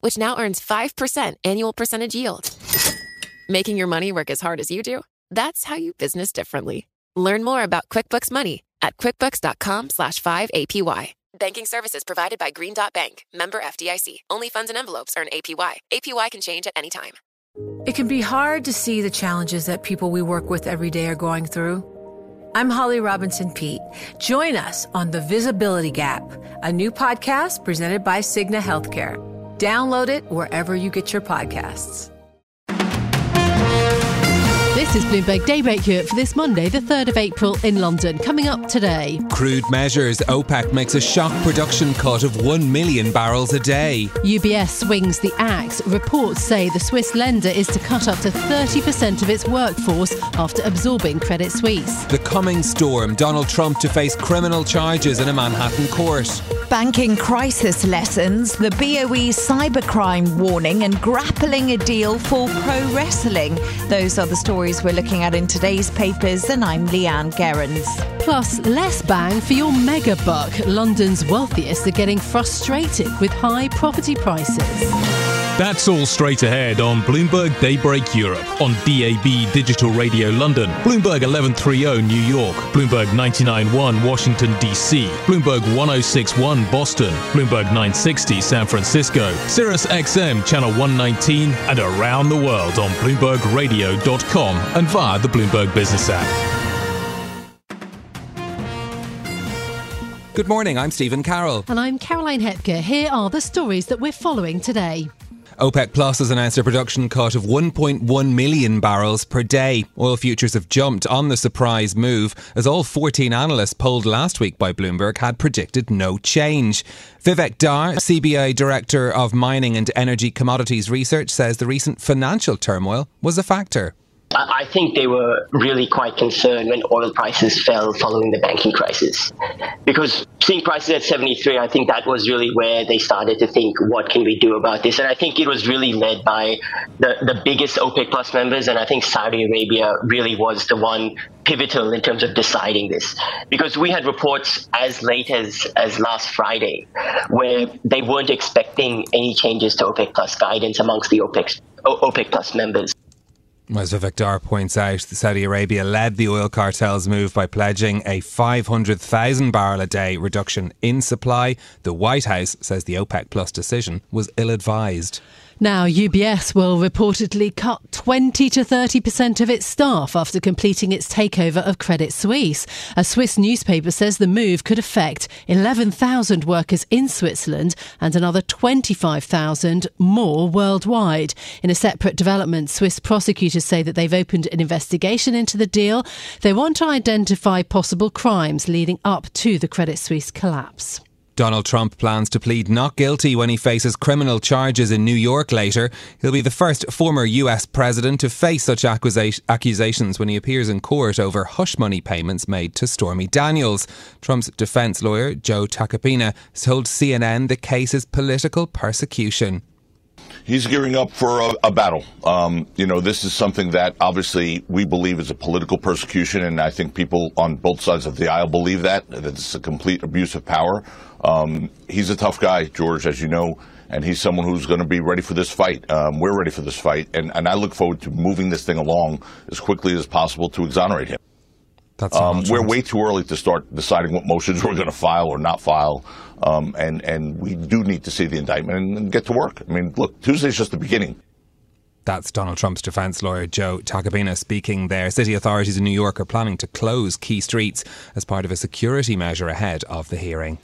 which now earns 5% annual percentage yield. Making your money work as hard as you do? That's how you business differently. Learn more about QuickBooks Money at quickbooks.com slash 5APY. Banking services provided by Green Dot Bank, member FDIC. Only funds and envelopes earn APY. APY can change at any time. It can be hard to see the challenges that people we work with every day are going through. I'm Holly Robinson Peete. Join us on The Visibility Gap, a new podcast presented by Cigna Healthcare. Download it wherever you get your podcasts. This is Bloomberg Daybreak Europe for this Monday, the 3rd of April in London. Coming up today. Crude measures. OPEC makes a shock production cut of 1 million barrels a day. UBS swings the axe. Reports say the Swiss lender is to cut up to 30% of its workforce after absorbing Credit Suisse. The coming storm. Donald Trump to face criminal charges in a Manhattan court. Banking crisis lessons, the BOE cybercrime warning, and grappling a deal for pro wrestling. Those are the stories we're looking at in today's papers, and I'm Leanne Gerrans. Plus, less bang for your mega buck. London's wealthiest are getting frustrated with high property prices. That's all straight ahead on Bloomberg Daybreak Europe on DAB Digital Radio London, Bloomberg 1130 New York, Bloomberg 99.1 Washington DC, Bloomberg 1061 Boston, Bloomberg 960 San Francisco, Sirius XM Channel 119, and around the world on BloombergRadio.com and via the Bloomberg Business app. Good morning, I'm Stephen Carroll. And I'm Caroline Hepker. Here are the stories that we're following today. OPEC Plus has announced a production cut of 1.1 million barrels per day. Oil futures have jumped on the surprise move, as all 14 analysts polled last week by Bloomberg had predicted no change. Vivek Dhar, CBA Director of Mining and Energy Commodities Research, says the recent financial turmoil was a factor. I think they were really quite concerned when oil prices fell following the banking crisis. Because seeing prices at 73, I think that was really where they started to think, what can we do about this? And I think it was really led by the, the biggest OPEC Plus members. And I think Saudi Arabia really was the one pivotal in terms of deciding this. Because we had reports as late as, as last Friday where they weren't expecting any changes to OPEC Plus guidance amongst the OPEC, OPEC Plus members. As Vivek Dhar points out, Saudi Arabia led the oil cartel's move by pledging a 500,000 barrel a day reduction in supply. The White House says the OPEC Plus decision was ill advised. Now, UBS will reportedly cut 20 to 30% of its staff after completing its takeover of Credit Suisse. A Swiss newspaper says the move could affect 11,000 workers in Switzerland and another 25,000 more worldwide. In a separate development, Swiss prosecutors say that they've opened an investigation into the deal. They want to identify possible crimes leading up to the Credit Suisse collapse. Donald Trump plans to plead not guilty when he faces criminal charges in New York later. He'll be the first former US president to face such accusations when he appears in court over hush money payments made to Stormy Daniels. Trump's defense lawyer, Joe Tacopina, told CNN the case is political persecution he's gearing up for a, a battle. Um, you know, this is something that obviously we believe is a political persecution, and I think people on both sides of the aisle believe that that it's a complete abuse of power. Um, he's a tough guy, George, as you know, and he's someone who's going to be ready for this fight. Um, we're ready for this fight, and, and I look forward to moving this thing along as quickly as possible to exonerate him. Um, we're way too early to start deciding what motions we're going to file or not file, um, and and we do need to see the indictment and, get to work. I mean, look, Tuesday's just the beginning. That's Donald Trump's defense lawyer, Joe Tacopina, speaking there. City authorities in New York are planning to close key streets as part of a security measure ahead of the hearing.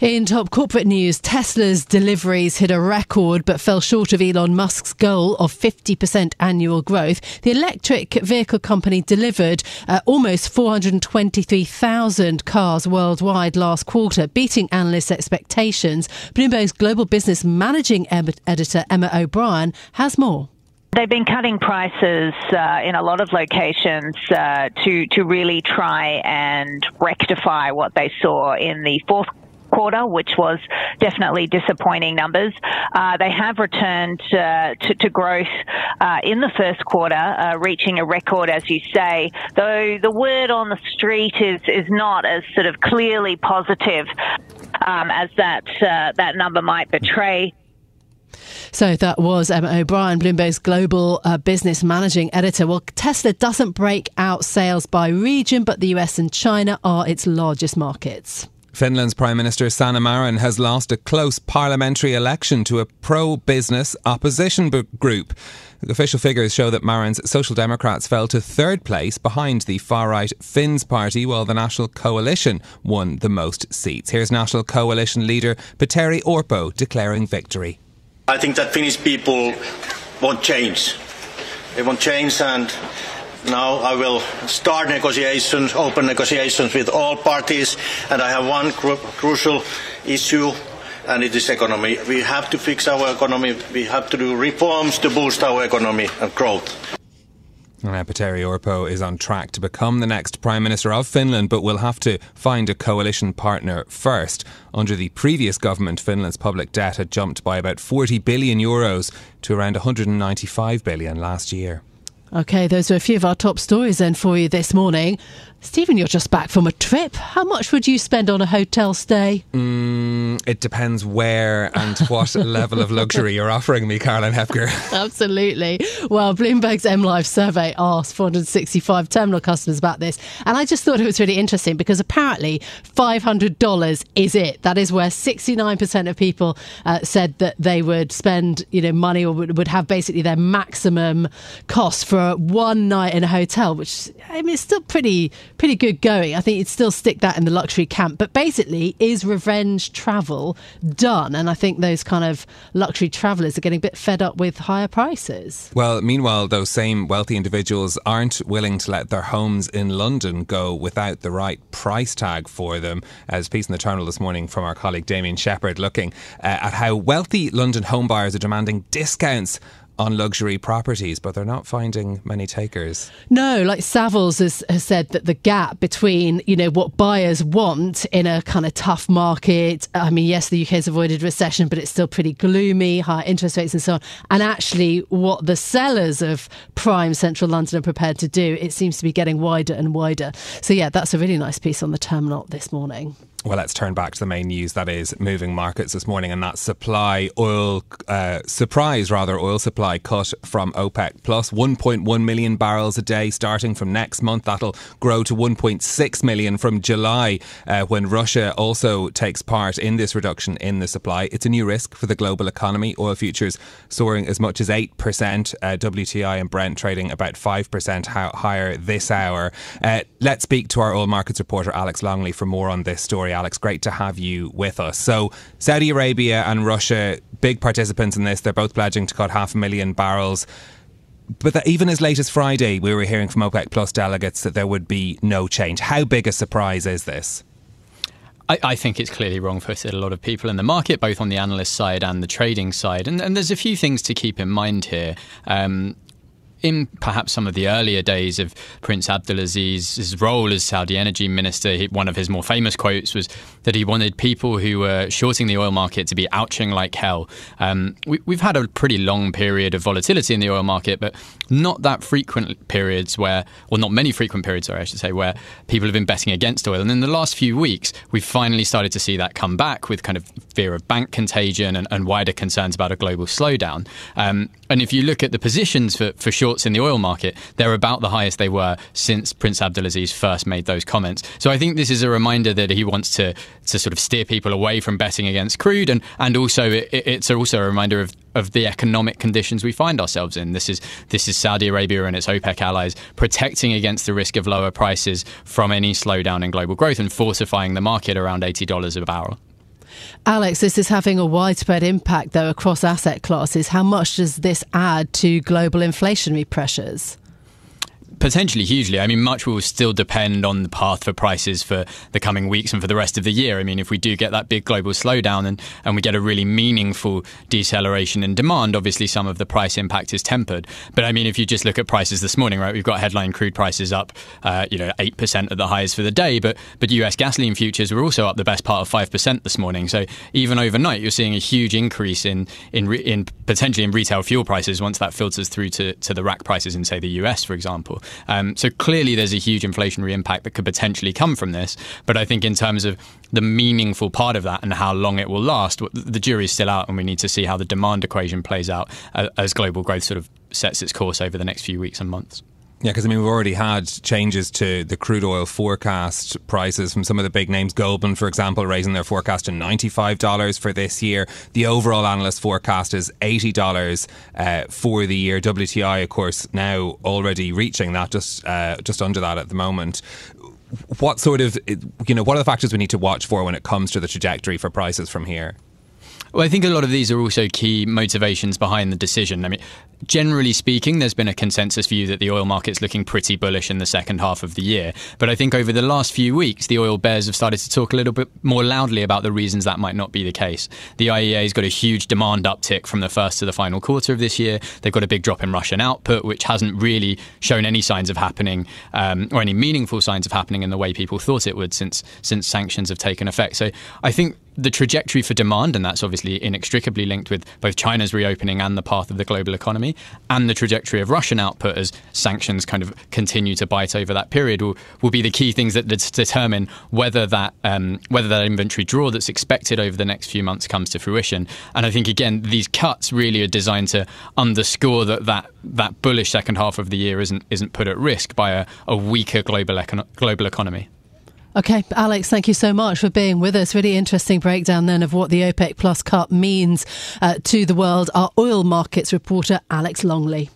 In top corporate news, Tesla's deliveries hit a record but fell short of Elon Musk's goal of 50% annual growth. The electric vehicle company delivered uh, almost 423,000 cars worldwide last quarter, beating analysts' expectations. Bloomberg's global business managing editor Emma O'Brien has more. They've been cutting prices uh, in a lot of locations uh, to to really try and rectify what they saw in the fourth quarter, which was definitely disappointing numbers. Uh, they have returned uh, to, to, growth uh, in the first quarter, uh, reaching a record, as you say, though the word on the street is, is not as sort of clearly positive um, as that, uh, that number might betray. So that was Emma O'Brien, Bloomberg's global uh, business managing editor. Well, Tesla doesn't break out sales by region, but the US and China are its largest markets. Finland's Prime Minister Sanna Marin has lost a close parliamentary election to a pro business opposition group. Official figures show that Marin's Social Democrats fell to third place behind the far right Finns party, while the National Coalition won the most seats. Here's National Coalition leader Petteri Orpo declaring victory. I think that Finnish people want change. They want change and now I will start negotiations, open negotiations with all parties, and I have one cru- crucial issue, and it is economy. We have to fix our economy. We have to do reforms to boost our economy and growth. Uh, Petteri Orpo is on track to become the next Prime Minister of Finland, but will have to find a coalition partner first. Under the previous government, Finland's public debt had jumped by about 40 billion euros to around 195 billion last year. Okay, those are a few of our top stories then for you this morning. Stephen, you're just back from a trip. How much would you spend on a hotel stay? Mm, it depends where and what level of luxury you're offering me, Caroline Hepker. Absolutely. Well, Bloomberg's MLIV survey asked 465 terminal customers about this, and I just thought it was really interesting because apparently $500 is it. That is where 69% of people uh, said that they would spend, you know, money or would, would have basically their maximum cost for one night in a hotel, which I mean, it's still pretty pretty good going. I think you'd still stick that in the luxury camp. But basically, is revenge travel done? And I think those kind of luxury travellers are getting a bit fed up with higher prices. Well, meanwhile, those same wealthy individuals aren't willing to let their homes in London go without the right price tag for them. As piece in the Journal this morning from our colleague Damien Shepherd, looking uh, at how wealthy London homebuyers are demanding discounts on luxury properties, but they're not finding many takers. No, like Savills has, has, said that the gap between, you know, what buyers want in a kind of tough market. I mean, yes, the UK has avoided recession, but it's still pretty gloomy, high interest rates and so on. And actually, what the sellers of prime central London are prepared to do, it seems to be getting wider and wider. So, yeah, that's a really nice piece on the terminal this morning. Well, let's turn back to the main news that is moving markets this morning, and that supply oil uh, surprise rather oil supply cut from OPEC plus 1.1 million barrels a day starting from next month. That'll grow to 1.6 million from July uh, when Russia also takes part in this reduction in the supply. It's a new risk for the global economy. Oil futures soaring as much as eight percent. Uh, WTI and Brent trading about five percent higher this hour. Uh, let's speak to our oil markets reporter Alex Longley for more on this story. Alex. Great to have you with us. So, Saudi Arabia and Russia, big participants in this, they're both pledging to cut half a million barrels. But even as late as Friday, we were hearing from OPEC Plus delegates that there would be no change. How big a surprise is this? I, I, think it's clearly wrong for a lot of people in the market, both on the analyst side and the trading side. And, and there's a few things to keep in mind here. Um, in perhaps some of the earlier days of Prince Abdulaziz's role as Saudi energy minister, he, one of his more famous quotes was that he wanted people who were shorting the oil market to be ouching like hell. Um, we, have had a pretty long period of volatility in the oil market, but not that frequent periods where, or not many frequent periods, sorry, I should say, where people have been betting against oil. And in the last few weeks, we've finally started to see that come back with kind of fear of bank contagion and, and wider concerns about a global slowdown. Um, and if you look at the positions for, for short shorts in the oil market, they're about the highest they were since Prince Abdulaziz first made those comments. So I think this is a reminder that he wants to to sort of steer people away from betting against crude, and and also it, it's also a reminder of of the economic conditions we find ourselves in. This is this is Saudi Arabia and its OPEC allies protecting against the risk of lower prices from any slowdown in global growth and fortifying the market around eighty dollars a barrel. Alex, this is having a widespread impact, though, across asset classes. How much does this add to global inflationary pressures? Potentially hugely. I mean, much will still depend on the path for prices for the coming weeks and for the rest of the year. I mean, if we do get that big global slowdown and, and we get a really meaningful deceleration in demand, obviously some of the price impact is tempered. But I mean, if you just look at prices this morning, right, we've got headline crude prices up, uh, you know, 8% at the highs for the day, but, but US gasoline futures were also up the best part of 5% this morning. So even overnight, you're seeing a huge increase in, in, in potentially in retail fuel prices once that filters through to, to the rack prices in, say, the US, for example. Um, so clearly, there's a huge inflationary impact that could potentially come from this. But I think in terms of the meaningful part of that and how long it will last, the jury's still out, and we need to see how the demand equation plays out uh, as global growth sort of sets its course over the next few weeks and months. Yeah, because I mean, we've already had changes to the crude oil forecast prices from some of the big names. Goldman, for example, raising their forecast to $95 for this year. The overall analyst forecast is $80 uh, for the year. WTI, of course, now already reaching that, just uh, just under that at the moment. What sort of, you know, what are the factors we need to watch for when it comes to the trajectory for prices from here? Well, I think a lot of these are also key motivations behind the decision. I mean, generally speaking, there's been a consensus view that the oil market's looking pretty bullish in the second half of the year. But I think over the last few weeks, the oil bears have started to talk a little bit more loudly about the reasons that might not be the case. The IEA's got a huge demand uptick from the first to the final quarter of this year. They've got a big drop in Russian output, which hasn't really shown any signs of happening um, or any meaningful signs of happening in the way people thought it would since since sanctions have taken effect. So I think the trajectory for demand, and that's obviously inextricably linked with both China's reopening and the path of the global economy, and the trajectory of Russian output as sanctions kind of continue to bite over that period, will, will be the key things that determine whether that um, whether that inventory draw that's expected over the next few months comes to fruition. And I think again, these cuts really are designed to underscore that that, that bullish second half of the year isn't isn't put at risk by a, a weaker global econo- global economy. Okay, Alex, thank you so much for being with us. Really interesting breakdown then of what the OPEC Plus cut means uh, to the world. Our oil markets reporter, Alex Longley.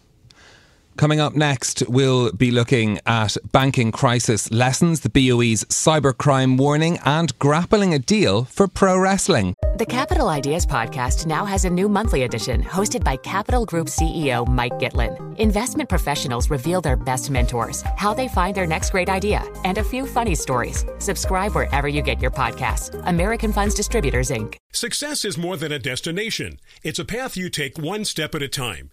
Coming up next, we'll be looking at banking crisis lessons, the BOE's cybercrime warning, and grappling a deal for pro wrestling. The Capital Ideas podcast now has a new monthly edition hosted by Capital Group CEO Mike Gitlin. Investment professionals reveal their best mentors, how they find their next great idea, and a few funny stories. Subscribe wherever you get your podcasts. American Funds Distributors, Inc. Success is more than a destination, it's a path you take one step at a time.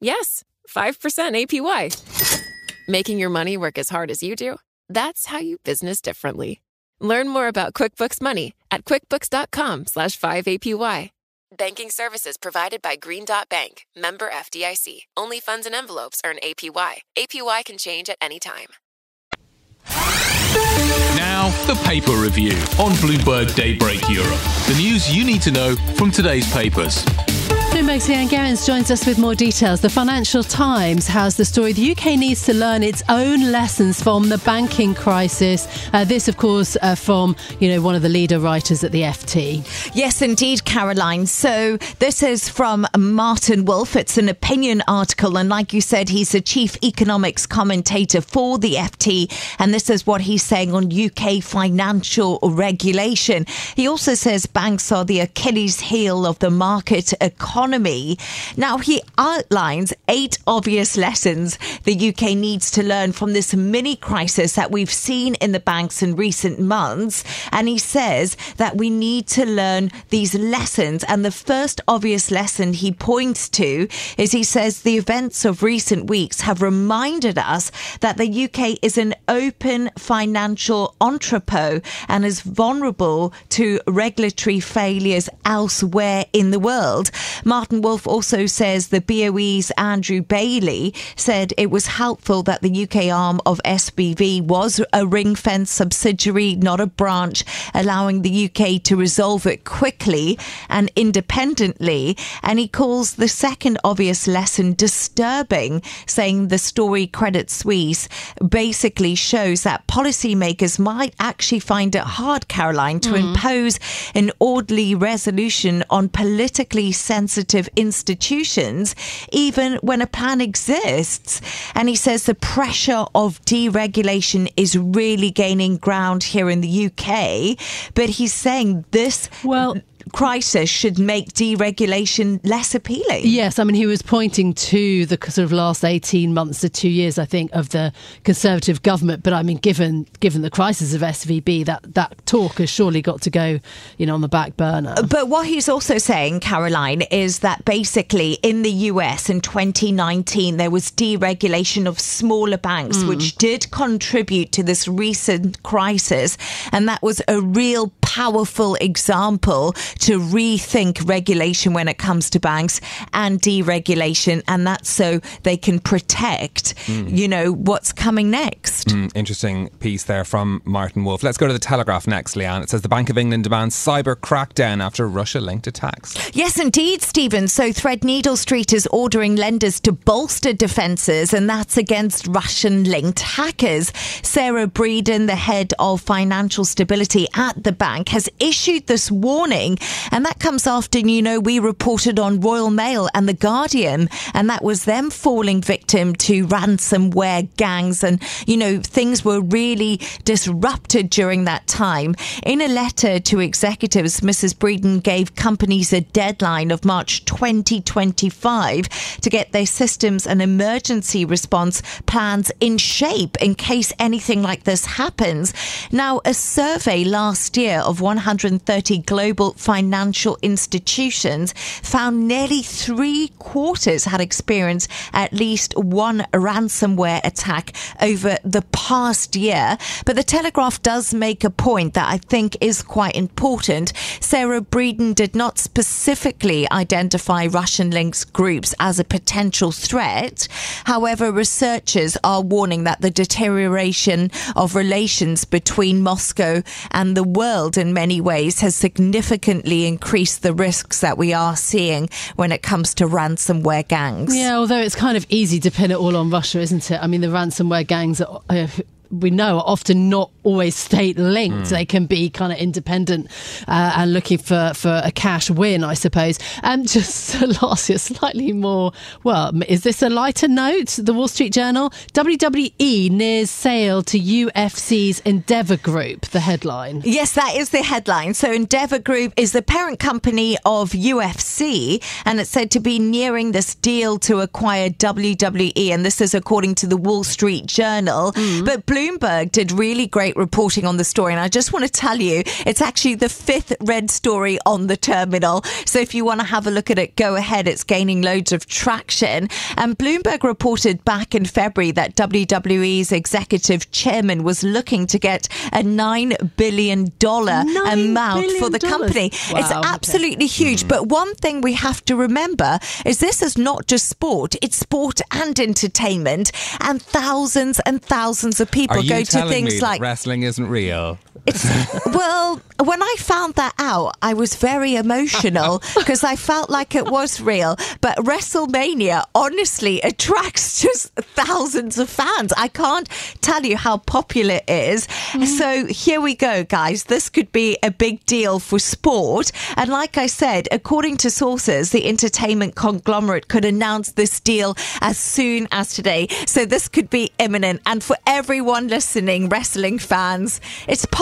Yes, 5% APY. Making your money work as hard as you do? That's how you business differently. Learn more about QuickBooks Money at quickbooks.com slash 5APY. Banking services provided by Green Dot Bank, member FDIC. Only funds and envelopes earn APY. APY can change at any time. Now, the paper review on Bloomberg Daybreak Europe. The news you need to know from today's papers. Leanne Gerrans joins us with more details. The Financial Times has the story the UK needs to learn its own lessons from the banking crisis. Uh, this, of course, uh, from you know one of the leader writers at the FT. Yes, indeed. Caroline. So this is from Martin Wolf. It's an opinion article. And like you said, he's the chief economics commentator for the FT. And this is what he's saying on UK financial regulation. He also says banks are the Achilles heel of the market economy. Now, he outlines eight obvious lessons the UK needs to learn from this mini crisis that we've seen in the banks in recent months. And he says that we need to learn these lessons. And the first obvious lesson he points to is he says the events of recent weeks have reminded us that the UK is an open financial entrepot and is vulnerable to regulatory failures elsewhere in the world. Martin Wolf also says the BOE's Andrew Bailey said it was helpful that the UK arm of SBV was a ring fence subsidiary, not a branch, allowing the UK to resolve it quickly and independently. And he calls the second obvious lesson disturbing, saying the story Credit Suisse basically shows that policymakers might actually find it hard, Caroline, to mm. impose an orderly resolution on politically sensitive institutions, even when a plan exists. And he says the pressure of deregulation is really gaining ground here in the UK. But he's saying this well crisis should make deregulation less appealing. Yes, I mean, he was pointing to the sort of last 18 months to two years, I think, of the Conservative government. But I mean, given given the crisis of SVB, that, that talk has surely got to go, you know, on the back burner. But what he's also saying, Caroline, is that basically in the US in 2019, there was deregulation of smaller banks, mm. which did contribute to this recent crisis. And that was a real powerful example to rethink regulation when it comes to banks and deregulation, and that's so they can protect, mm. you know, what's coming next. Mm, interesting piece there from Martin Wolf. Let's go to the Telegraph next, Leanne. It says the Bank of England demands cyber crackdown after Russia-linked attacks. Yes, indeed, Stephen. So Threadneedle Street is ordering lenders to bolster defences, and that's against Russian-linked hackers. Sarah Breeden, the head of financial stability at the bank, has issued this warning and that comes after, you know, we reported on Royal Mail and The Guardian, and that was them falling victim to ransomware gangs. And, you know, things were really disrupted during that time. In a letter to executives, Mrs. Breeden gave companies a deadline of March 2025 to get their systems and emergency response plans in shape in case anything like this happens. Now, a survey last year of 130 global financial institutions found nearly three quarters had experienced at least one ransomware attack over the past year. But the Telegraph does make a point that I think is quite important. Sarah Breeden did not specifically identify Russian links groups as a potential threat. However, researchers are warning that the deterioration of relations between Moscow and the world in many ways has significantly increased the risks that we are seeing when it comes to ransomware gangs. Yeah, although it's kind of easy to pin it all on Russia, isn't it? I mean, the ransomware gangs are, uh, we know are often not always state linked. Mm. They can be kind of independent uh, and looking for, for a cash win, I suppose. And um, just last year, slightly more, well, is this a lighter note? The Wall Street Journal WWE nears sale to UFC's Endeavor Group, the headline. Yes, that is the headline. So Endeavor Group is the parent company of UFC, and it's said to be nearing this deal to acquire WWE. And this is according to the Wall Street Journal. Mm. But Blue Bloomberg did really great reporting on the story. And I just want to tell you, it's actually the fifth red story on the terminal. So if you want to have a look at it, go ahead. It's gaining loads of traction. And Bloomberg reported back in February that WWE's executive chairman was looking to get a $9 billion amount billion for the company. Wow, it's absolutely okay. huge. Mm. But one thing we have to remember is this is not just sport, it's sport and entertainment. And thousands and thousands of people are go to things like wrestling isn't real. It's, well, when I found that out, I was very emotional because I felt like it was real. But WrestleMania honestly attracts just thousands of fans. I can't tell you how popular it is. Mm. So here we go, guys. This could be a big deal for sport. And like I said, according to sources, the entertainment conglomerate could announce this deal as soon as today. So this could be imminent. And for everyone listening, wrestling fans, it's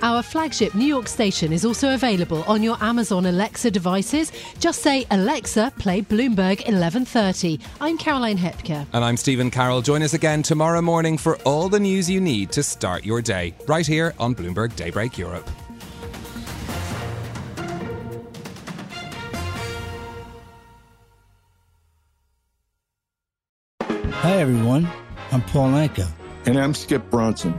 Our flagship New York station is also available on your Amazon Alexa devices. Just say, Alexa, play Bloomberg 1130. I'm Caroline Hepker. And I'm Stephen Carroll. Join us again tomorrow morning for all the news you need to start your day, right here on Bloomberg Daybreak Europe. Hi, everyone. I'm Paul Anka. And I'm Skip Bronson.